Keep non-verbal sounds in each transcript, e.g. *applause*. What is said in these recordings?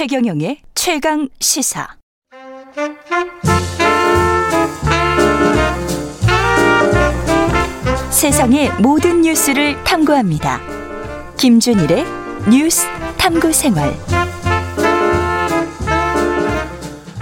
최경영의 최강 시사. 세상의 모든 뉴스를 탐구합니다. 김준일의 뉴스 탐구 생활.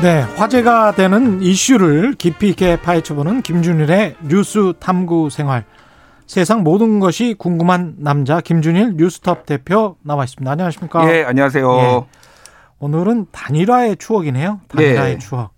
네, 화제가 되는 이슈를 깊이 있게 파헤쳐보는 김준일의 뉴스 탐구 생활. 세상 모든 것이 궁금한 남자 김준일 뉴스톱 대표 나와 있습니다. 안녕하십니까? 예, 안녕하세요. 예. 오늘은 단일화의 추억이네요. 단일화의 예. 추억.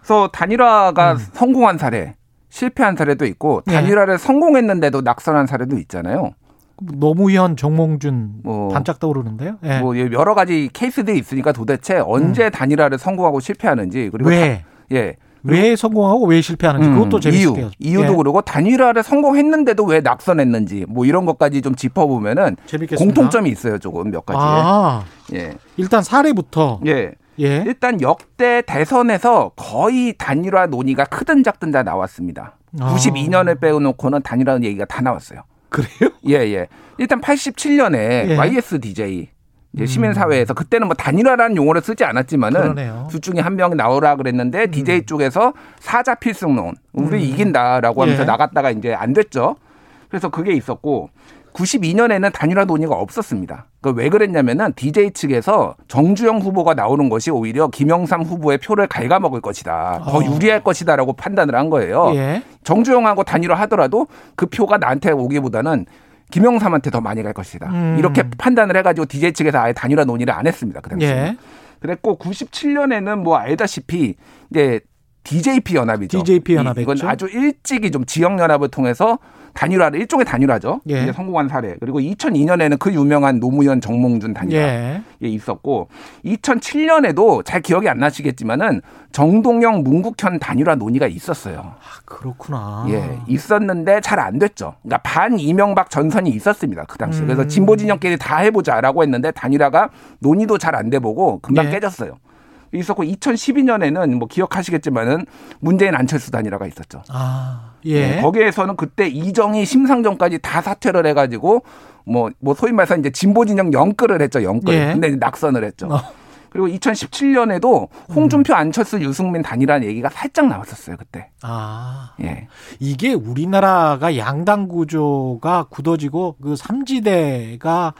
그래서 단일화가 음. 성공한 사례, 실패한 사례도 있고 예. 단일화를 예. 성공했는데도 낙선한 사례도 있잖아요. 노무현, 정몽준 뭐, 반짝 떠오르는데요. 예. 뭐 여러 가지 케이스들이 있으니까 도대체 언제 음. 단일화를 성공하고 실패하는지 그리고 왜? 다, 예. 왜 성공하고 왜 실패하는지 음, 그것도 재밌을게요. 이유, 이유도 예. 그러고 단일화를 성공했는데도 왜 낙선했는지 뭐 이런 것까지 좀 짚어보면은 재밌겠습니다. 공통점이 있어요, 조금 몇 가지. 아, 예. 일단 사례부터. 예. 예. 일단 역대 대선에서 거의 단일화 논의가 크든 작든 다 나왔습니다. 아. 92년을 빼놓고는 단일화 얘기가 다 나왔어요. 그래요? 예, 예. 일단 87년에 예. YSDJ 시민 사회에서 그때는 뭐 단일화라는 용어를 쓰지 않았지만은 그러네요. 둘 중에 한 명이 나오라 그랬는데 음. DJ 쪽에서 사자 필승론 우리 음. 이긴다라고 하면서 예. 나갔다가 이제 안 됐죠. 그래서 그게 있었고 92년에는 단일화 논의가 없었습니다. 그왜 그랬냐면은 DJ 측에서 정주영 후보가 나오는 것이 오히려 김영삼 후보의 표를 갉아먹을 것이다. 더 어. 유리할 것이다라고 판단을 한 거예요. 예. 정주영하고 단일화 하더라도 그 표가 나한테 오기보다는 김영삼한테 더 많이 갈 것이다. 음. 이렇게 판단을 해가지고 DJ 측에서 아예 단일화 논의를 안 했습니다. 그 당시에. 예. 그랬고 97년에는 뭐 알다시피 이제 DJP 연합이죠. DJP 연합 이건 아주 일찍이 좀 지역 연합을 통해서 단일화를 일종의 단일화죠. 예. 이제 성공한 사례. 그리고 2002년에는 그 유명한 노무현 정몽준 단일화 예. 있었고 2007년에도 잘 기억이 안 나시겠지만은 정동영 문국현 단일화 논의가 있었어요. 아, 그렇구나. 예, 있었는데 잘 안 됐죠. 그러니까 반 이명박 전선이 있었습니다. 그 당시. 에 그래서 음. 진보 진영끼리 다 해보자라고 했는데 단일화가 논의도 잘 안 돼 보고 금방 예. 깨졌어요. 있었고 2012년에는 뭐 기억하시겠지만은 문재인 안철수 단일화가 있었죠. 아, 예. 네, 거기에서는 그때 이정희 심상정까지 다 사퇴를 해가지고 뭐, 뭐 소위 말해서 이제 진보 진영 영끌을 했죠. 영끌. 예. 근데 낙선을 했죠. 어. 그리고 2017년에도 홍준표, 안철수, 유승민 단일화 얘기가 살짝 나왔었어요 그때. 아, 예. 이게 우리나라가 양당 구조가 굳어지고 그 삼지대가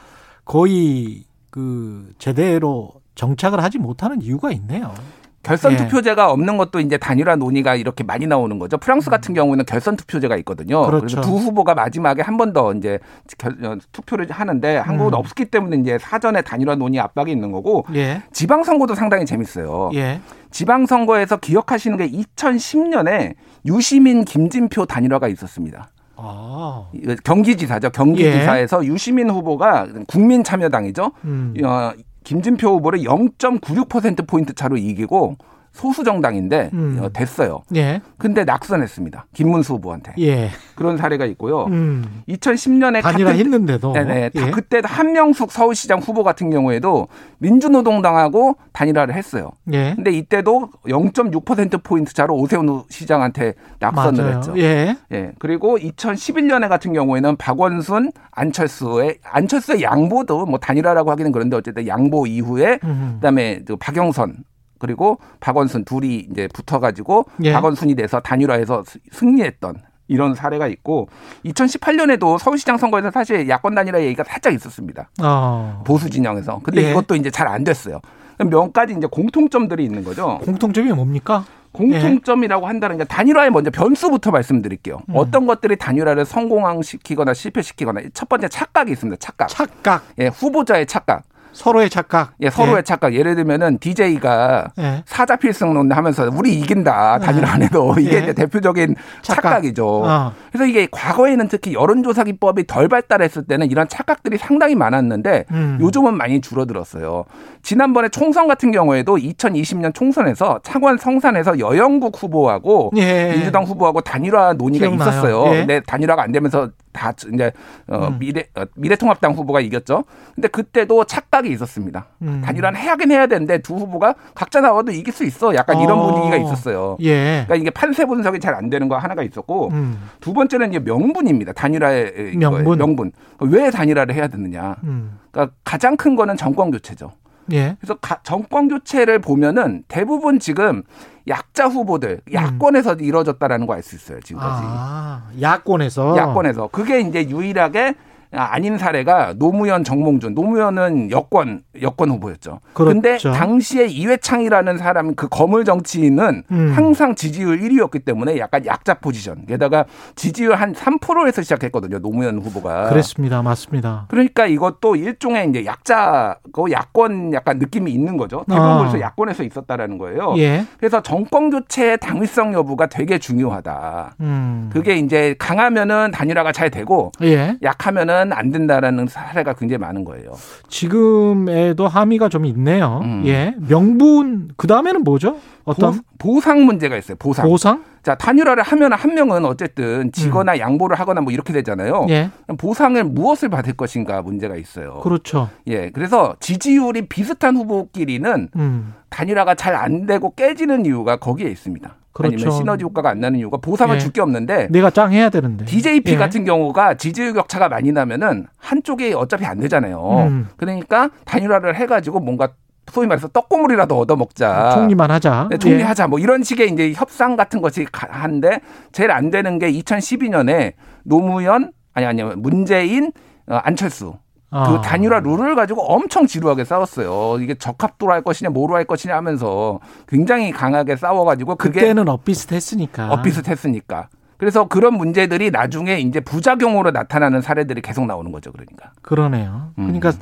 거의 그 제대로 정착을 하지 못하는 이유가 있네요. 결선 예. 투표제가 없는 것도 이제 단일화 논의가 이렇게 많이 나오는 거죠. 프랑스 같은 경우에는 결선 투표제가 있거든요. 그렇죠. 두 후보가 마지막에 한 번 더 이제 결, 어, 투표를 하는데 한국은 음. 없기 때문에 이제 사전에 단일화 논의 압박이 있는 거고 예. 지방 선거도 상당히 재밌어요. 예. 지방 선거에서 기억하시는 게 2010년에 유시민 김진표 단일화가 있었습니다. 아. 경기지사죠. 경기지사에서 예. 유시민 후보가 국민참여당이죠. 음. 어, 김진표 후보를 0.96% 포인트 차로 이기고 소수 정당인데 음. 어, 됐어요. 예. 근데 낙선했습니다. 김문수 후보한테. 예. 그런 사례가 있고요. 음. 2010년에 단일화 같은, 했는데도 네네. 예. 그때 한명숙 서울시장 후보 같은 경우에도 민주노동당하고 단일화를 했어요. 예. 근데 이때도 0.6% 포인트 차로 오세훈 시장한테 낙선을 맞아요. 했죠. 예. 예. 그리고 2011년에 같은 경우에는 박원순, 안철수의 안철수의 양보도 뭐 단일화라고 하기는 그런데 어쨌든 양보 이후에 음. 그다음에 그 박영선 그리고 박원순 둘이 이제 붙어가지고 예. 박원순이 돼서 단일화해서 승리했던 이런 사례가 있고 2018년에도 서울시장 선거에서 사실 야권 단일화 얘기가 살짝 있었습니다. 어. 보수 진영에서. 근데 예. 이것도 이제 잘 안 됐어요. 몇 가지 이제 공통점들이 있는 거죠. 공통점이 뭡니까? 공통점이라고 한다는 게 단일화의 먼저 변수부터 말씀드릴게요. 음. 어떤 것들이 단일화를 성공시키거나 실패시키거나 첫 번째 착각이 있습니다. 착각. 착각. 예, 후보자의 착각. 서로의 착각. 예, 서로의 예. 착각. 예를 들면은 DJ가 예. 사자 필승론 하면서 우리 이긴다. 단일 안 해도 *laughs* 이게 예. 이제 대표적인 착각. 이죠 어. 그래서 이게 과거에는 특히 여론조사 기법이 덜 발달했을 때는 이런 착각들이 상당히 많았는데 음. 요즘은 많이 줄어들었어요. 지난번에 총선 같은 경우에도 2020년 총선에서 창원 성산에서 여영국 후보하고 예. 민주당 후보하고 단일화 논의가 기억나요. 있었어요. 예. 근데 단일화가 안 되면서 다 이제 어, 음. 미래 어, 미래통합당 후보가 이겼죠. 근데 그때도 착각이 있었습니다. 음. 단일화는 해야긴 해야 되는데 두 후보가 각자 나와도 이길 수 있어. 약간 이런 어. 분위기가 있었어요. 예. 그러니까 이게 판세 분석이 잘 안 되는 거 하나가 있었고 음. 두 번째는 이제 명분입니다. 단일화의 명분. 명분. 왜 단일화를 해야 되느냐. 음. 그러니까 가장 큰 거는 정권 교체죠. 예. 그래서 가, 정권 교체를 보면은 대부분 지금 약자 후보들 음. 야권에서 음. 이루어졌다라는 거 알 수 있어요 지금까지. 아, 야권에서. 야권에서 그게 이제 유일하게 아, 아닌 사례가 노무현, 정몽준. 노무현은 여권 여권 후보였죠. 그런데 그렇죠. 당시에 이회창이라는 사람 그 거물 정치인은 음. 항상 지지율 1위였기 때문에 약간 약자 포지션. 게다가 지지율 한 3%에서 시작했거든요. 노무현 후보가. 그렇습니다. 맞습니다. 그러니까 이것도 일종의 이제 약자고 야권 약간 느낌이 있는 거죠. 대부분 아. 야권에서 있었다라는 거예요. 예. 그래서 정권 교체의 당위성 여부가 되게 중요하다. 음. 그게 이제 강하면은 단일화가 잘 되고 예. 약하면은 안 된다라는 사례가 굉장히 많은 거예요. 지금에도 함의가 좀 있네요. 음. 예. 명분 그 다음에는 뭐죠? 어떤 보, 상 문제가 있어요. 보상. 보상? 자 단일화를 하면 한 명은 어쨌든 지거나 음. 양보를 하거나 뭐 이렇게 되잖아요. 예. 보상을 무엇을 받을 것인가 문제가 있어요. 그렇죠. 예, 그래서 지지율이 비슷한 후보끼리는 음. 단일화가 잘 안 되고 깨지는 이유가 거기에 있습니다. 그렇죠. 아니면 시너지 효과가 안 나는 이유가 보상을 예. 줄게 없는데 내가 짱 해야 되는데 DJP 예. 같은 경우가 지지율 격차가 많이 나면은 한쪽이 어차피 안 되잖아요. 음. 그러니까 단일화를 해가지고 뭔가 소위 말해서 떡고물이라도 얻어먹자. 총리만 하자. 네, 총리하자. 예. 뭐 이런 식의 이제 협상 같은 것이 한데 제일 안 되는 게 2012년에 노무현 아니 아니 문재인 어, 안철수 그 아. 단일화 룰을 가지고 엄청 지루하게 싸웠어요. 이게 적합도로 할 것이냐, 뭐로 할 것이냐 하면서 굉장히 강하게 싸워가지고 그게 그때는 엇비슷했으니까. 엇비슷했으니까. 그래서 그런 문제들이 나중에 이제 부작용으로 나타나는 사례들이 계속 나오는 거죠. 그러니까. 그러네요. 음. 그러니까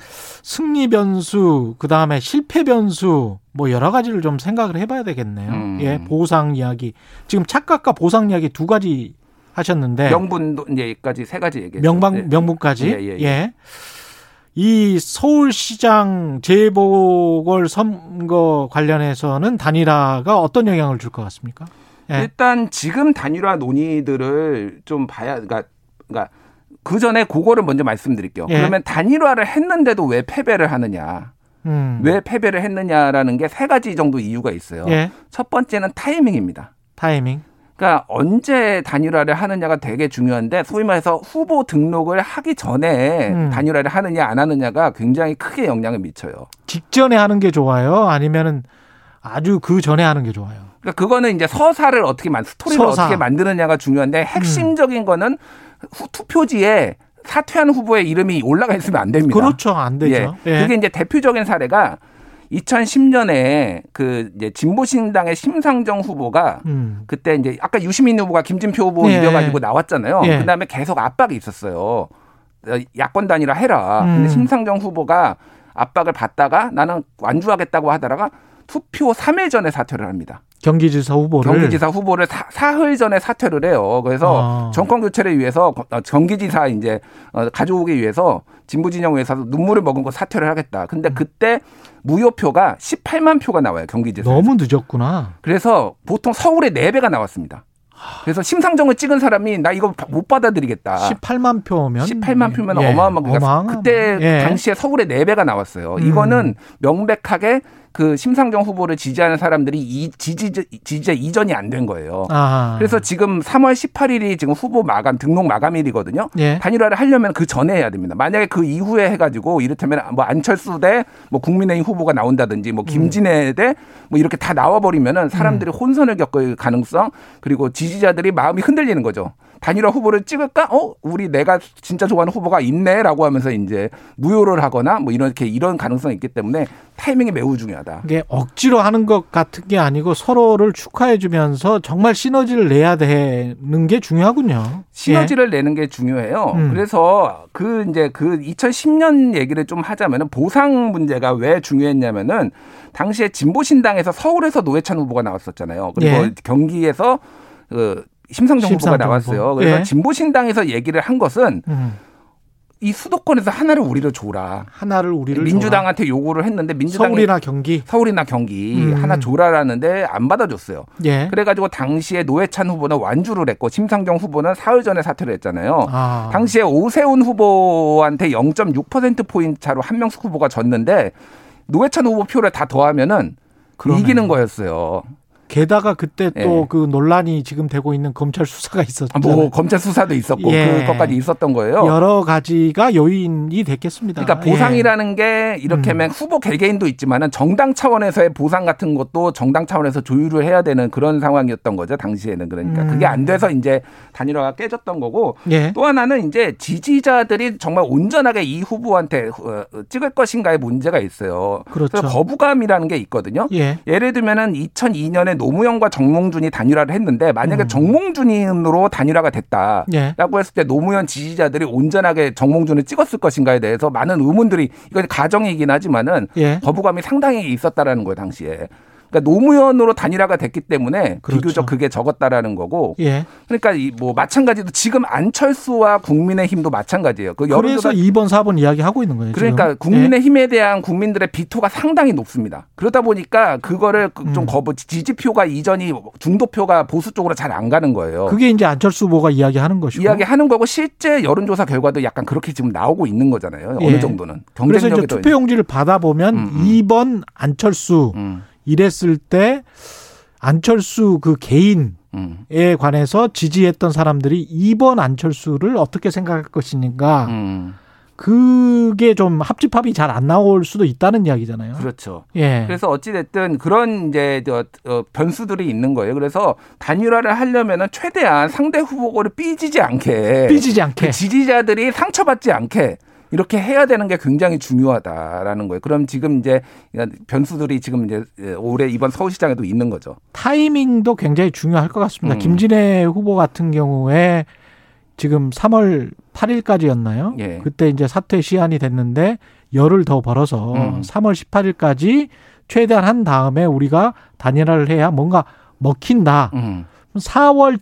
승리 변수, 그 다음에 실패 변수, 뭐 여러 가지를 좀 생각을 해봐야 되겠네요. 음. 예, 보상 이야기. 지금 착각과 보상 이야기 두 가지 하셨는데 명분도 이제까지 세 가지 얘기했죠. 명방 네. 명분까지. 예. 예, 예. 예. 이 서울시장 재보궐 선거 관련해서는 단일화가 어떤 영향을 줄 것 같습니까? 예. 일단 지금 단일화 논의들을 좀 봐야 그러니까, 그러니까 그 전에 그거를 먼저 말씀드릴게요. 예. 그러면 단일화를 했는데도 왜 패배를 하느냐? 음. 왜 패배를 했느냐라는 게 세 가지 정도 이유가 있어요. 예. 첫 번째는 타이밍입니다. 타이밍. 그러니까 언제 단일화를 하느냐가 되게 중요한데 소위 말해서 후보 등록을 하기 전에 음. 단일화를 하느냐 안 하느냐가 굉장히 크게 영향을 미쳐요. 직전에 하는 게 좋아요? 아니면은 아주 그 전에 하는 게 좋아요? 그러니까 그거는 이제 서사를 어떻게 만 스토리를 서사. 어떻게 만드느냐가 중요한데 핵심적인 음. 거는 후, 투표지에 사퇴한 후보의 이름이 올라가 있으면 안 됩니다. 그렇죠. 안 되죠. 예. 예. 그게 이제 대표적인 사례가 2010년에 그 이제 진보신당의 심상정 후보가 음. 그때 이제 아까 유시민 후보가 김진표 후보 예. 이겨가지고 나왔잖아요. 예. 그다음에 계속 압박이 있었어요. 야권 단일화 해라. 음. 근데 심상정 후보가 압박을 받다가 나는 완주하겠다고 하다가 투표 3일 전에 사퇴를 합니다. 경기지사 후보를 경기지사 후보를 사, 흘 전에 사퇴를 해요. 그래서 아. 정권 교체를 위해서 어, 경기지사 이제 어, 가져오기 위해서 진보 진영에서 눈물을 머금 고 사퇴를 하겠다. 근데 음. 그때 무효표가 18만 표가 나와요. 경기지사. 너무 늦었구나. 그래서 보통 서울에 4배가 나왔습니다. 그래서 심상정을 찍은 사람이 나 이거 못 받아들이겠다. 18만 표면 18만 표면 예. 어마어마한 그러니까 그때 예. 당시에 서울에 4배가 나왔어요. 음. 이거는 명백하게 그 심상정 후보를 지지하는 사람들이 이 지지 지지자 이전이 안 된 거예요. 아. 그래서 지금 3월 18일이 지금 후보 마감 등록 마감일이거든요. 예. 단일화를 하려면 그 전에 해야 됩니다. 만약에 그 이후에 해가지고 이를테면 뭐 안철수 대 뭐 국민의힘 후보가 나온다든지 뭐 김진애 대뭐 이렇게 다 나와버리면은 사람들이 음. 혼선을 겪을 가능성 그리고 지지자들이 마음이 흔들리는 거죠. 단일화 후보를 찍을까? 어, 우리 내가 진짜 좋아하는 후보가 있네라고 하면서 이제 무효를 하거나 뭐 이렇게 이런 가능성이 있기 때문에 타이밍이 매우 중요하다. 이게 억지로 하는 것 같은 게 아니고 서로를 축하해 주면서 정말 시너지를 내야 되는 게 중요하군요. 시너지를 예. 내는 게 중요해요. 음. 그래서 그 이제 그 2010년 얘기를 좀 하자면은 보상 문제가 왜 중요했냐면은 당시에 진보신당에서 서울에서 노회찬 후보가 나왔었잖아요. 그리고 예. 경기에서 그 심상정, 심상정 후보가 나왔어요. 그래서 예. 진보신당에서 얘기를 한 것은 음. 이 수도권에서 하나를 우리로 줘라. 하나를 우리를 민주당한테 줘라. 요구를 했는데 민주당이 서울이나 경기 서울이나 경기 음. 하나 줘라라는데 안 받아줬어요. 예. 그래가지고 당시에 노회찬 후보는 완주를 했고 심상정 후보는 사흘 전에 사퇴를 했잖아요. 아. 당시에 오세훈 후보한테 0.6% 포인트 차로 한명숙 후보가 졌는데 노회찬 후보 표를 다 더하면은 그러네. 이기는 거였어요. 게다가 그때 또그 예. 논란이 지금 되고 있는 검찰 수사가 있었죠. 아, 뭐 검찰 수사도 있었고 예. 그것까지 있었던 거예요. 여러 가지가 요인이 됐겠습니다. 그러니까 보상이라는 예. 게 이렇게 음. 후보 개개인도 있지만은 정당 차원에서의 보상 같은 것도 정당 차원에서 조율을 해야 되는 그런 상황이었던 거죠. 당시에는 그러니까 음. 그게 안 돼서 이제 단일화가 깨졌던 거고 예. 또 하나는 이제 지지자들이 정말 온전하게 이 후보한테 어, 찍을 것인가의 문제가 있어요. 그렇죠. 그래서 거부감이라는 게 있거든요. 예. 예를 들면은 2002년에 노무현과 정몽준이 단일화를 했는데 만약에 음. 정몽준으로 단일화가 됐다라고 예. 했을 때 노무현 지지자들이 온전하게 정몽준을 찍었을 것인가에 대해서 많은 의문들이 이건 가정이긴 하지만은 예. 거부감이 상당히 있었다라는 거예요 당시에. 그러니까 노무현으로 단일화가 됐기 때문에 그렇죠. 비교적 그게 적었다라는 거고. 예. 그러니까 이 뭐 마찬가지로 지금 안철수와 국민의힘도 마찬가지예요. 그 그래서 2번, 4번 이야기 하고 있는 거예요. 그러니까 지금. 국민의힘에 예. 대한 국민들의 비토가 상당히 높습니다. 그러다 보니까 그거를 그좀 음. 거부 지지표가 이전이 중도표가 보수 쪽으로 잘 안 가는 거예요. 그게 이제 안철수 후보가 이야기하는 것이고. 이야기하는 거고 실제 여론조사 결과도 약간 그렇게 지금 나오고 있는 거잖아요. 어느 예. 정도는. 그래서 이제 투표용지를 받아보면 음, 음. 2번 안철수 음. 이랬을 때 안철수 그 개인에 음. 관해서 지지했던 사람들이 2번 안철수를 어떻게 생각할 것인가. 음. 그게 좀 합집합이 잘 안 나올 수도 있다는 이야기잖아요. 그렇죠. 예. 그래서 어찌됐든 그런 이제 어, 변수들이 있는 거예요. 그래서 단일화를 하려면은 최대한 상대 후보를 삐지지 않게. 삐지지 않게. 그 지지자들이 상처받지 않게 이렇게 해야 되는 게 굉장히 중요하다라는 거예요. 그럼 지금 이제 변수들이 지금 이제 올해 이번 서울시장에도 있는 거죠. 타이밍도 굉장히 중요할 것 같습니다. 음. 김진애 후보 같은 경우에 지금 3월 8일까지였나요? 예. 그때 이제 사퇴 시한이 됐는데 열을 더 벌어서 음. 3월 18일까지 최대한 한 다음에 우리가 단일화를 해야 뭔가 먹힌다. 음. 4월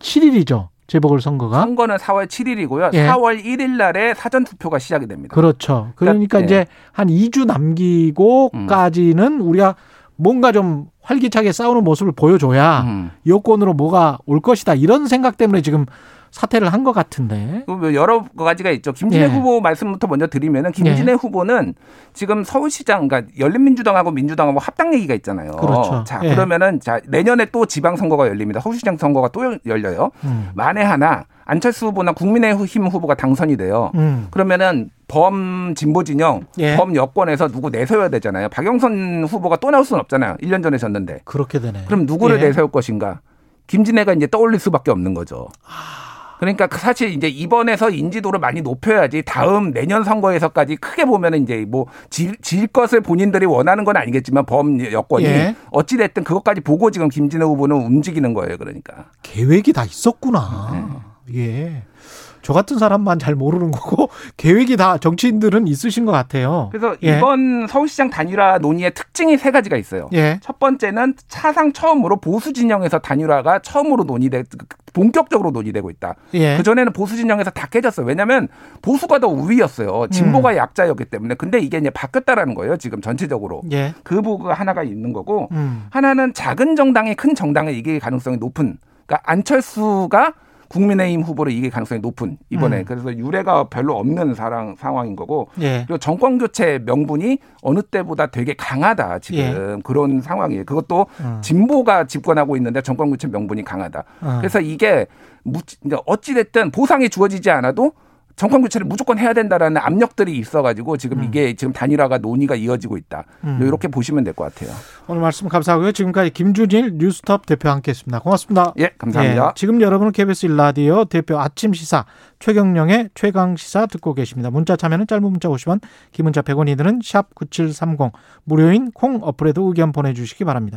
7일이죠. 재보궐선거가 선거는 4월 7일이고요. 예. 4월 1일 날에 사전 투표가 시작이 됩니다. 그렇죠. 그러니까, 그러니까 이제 한 2주 남기고까지는 음. 우리가 뭔가 좀 활기차게 싸우는 모습을 보여줘야 음. 여권으로 뭐가 올 것이다 이런 생각 때문에 지금 사퇴를 한 것 같은데. 뭐 여러 가지가 있죠. 김진애 예. 후보 말씀부터 먼저 드리면은 김진애 예. 후보는 지금 서울시장, 그러니까 열린민주당하고 민주당하고 합당 얘기가 있잖아요. 그렇죠. 자 예. 그러면은 자 내년에 또 지방 선거가 열립니다. 서울시장 선거가 또 열려요. 음. 만에 하나 안철수 후보나 국민의힘 후보가 당선이 돼요. 음. 그러면은 범 진보 진영, 예. 범 여권에서 누구 내세워야 되잖아요. 박영선 후보가 또 나올 수는 없잖아요. 1년 전에 졌는데. 그렇게 되네. 그럼 누구를 예. 내세울 것인가? 김진애가 이제 떠올릴 수밖에 없는 거죠. 아. 그러니까 그 사실 이제 이번에서 인지도를 많이 높여야지 다음 내년 선거에서까지 크게 보면은 이제 뭐 질, 질 것을 본인들이 원하는 건 아니겠지만 범 여건이 예. 어찌 됐든 그것까지 보고 지금 김진애 후보는 움직이는 거예요. 그러니까 계획이 다 있었구나. 네. 예. 저 같은 사람만 잘 모르는 거고 *laughs* 계획이 다 정치인들은 있으신 것 같아요. 그래서 예. 이번 서울시장 단일화 논의의 특징이 세 가지가 있어요. 예. 첫 번째는 차상 처음으로 보수 진영에서 단일화가 처음으로 논의돼 본격적으로 논의되고 있다. 예. 그 전에는 보수 진영에서 다 깨졌어요. 왜냐하면 보수가 더 우위였어요. 진보가 음. 약자였기 때문에. 근데 이게 이제 바뀌었다라는 거예요. 지금 전체적으로 예. 그 부가 하나가 있는 거고 음. 하나는 작은 정당이 큰 정당에 이길 가능성이 높은. 그러니까 안철수가 국민의힘 후보를 이길 가능성이 높은 이번에 음. 그래서 유례가 별로 없는 사랑, 상황인 거고 예. 그리고 정권 교체 명분이 어느 때보다 되게 강하다 지금 예. 그런 상황이에요. 그것도 음. 진보가 집권하고 있는데 정권 교체 명분이 강하다. 음. 그래서 이게 어찌 됐든 보상이 주어지지 않아도 정권 교체를 무조건 해야 된다라는 압력들이 있어가지고 지금 음. 이게 지금 단일화가 논의가 이어지고 있다. 음. 이렇게 보시면 될 것 같아요. 오늘 말씀 감사하고요. 지금까지 김주진 뉴스톱 대표 함께했습니다. 고맙습니다. 예, 감사합니다. 예, 지금 여러분은 KBS 일라디오 대표 아침 시사 최경령의 최강 시사 듣고 계십니다. 문자 참여는 짧은 문자 50원, 긴 문자 100원이 드는 샵 #9730 무료인 콩 어플에도 의견 보내주시기 바랍니다.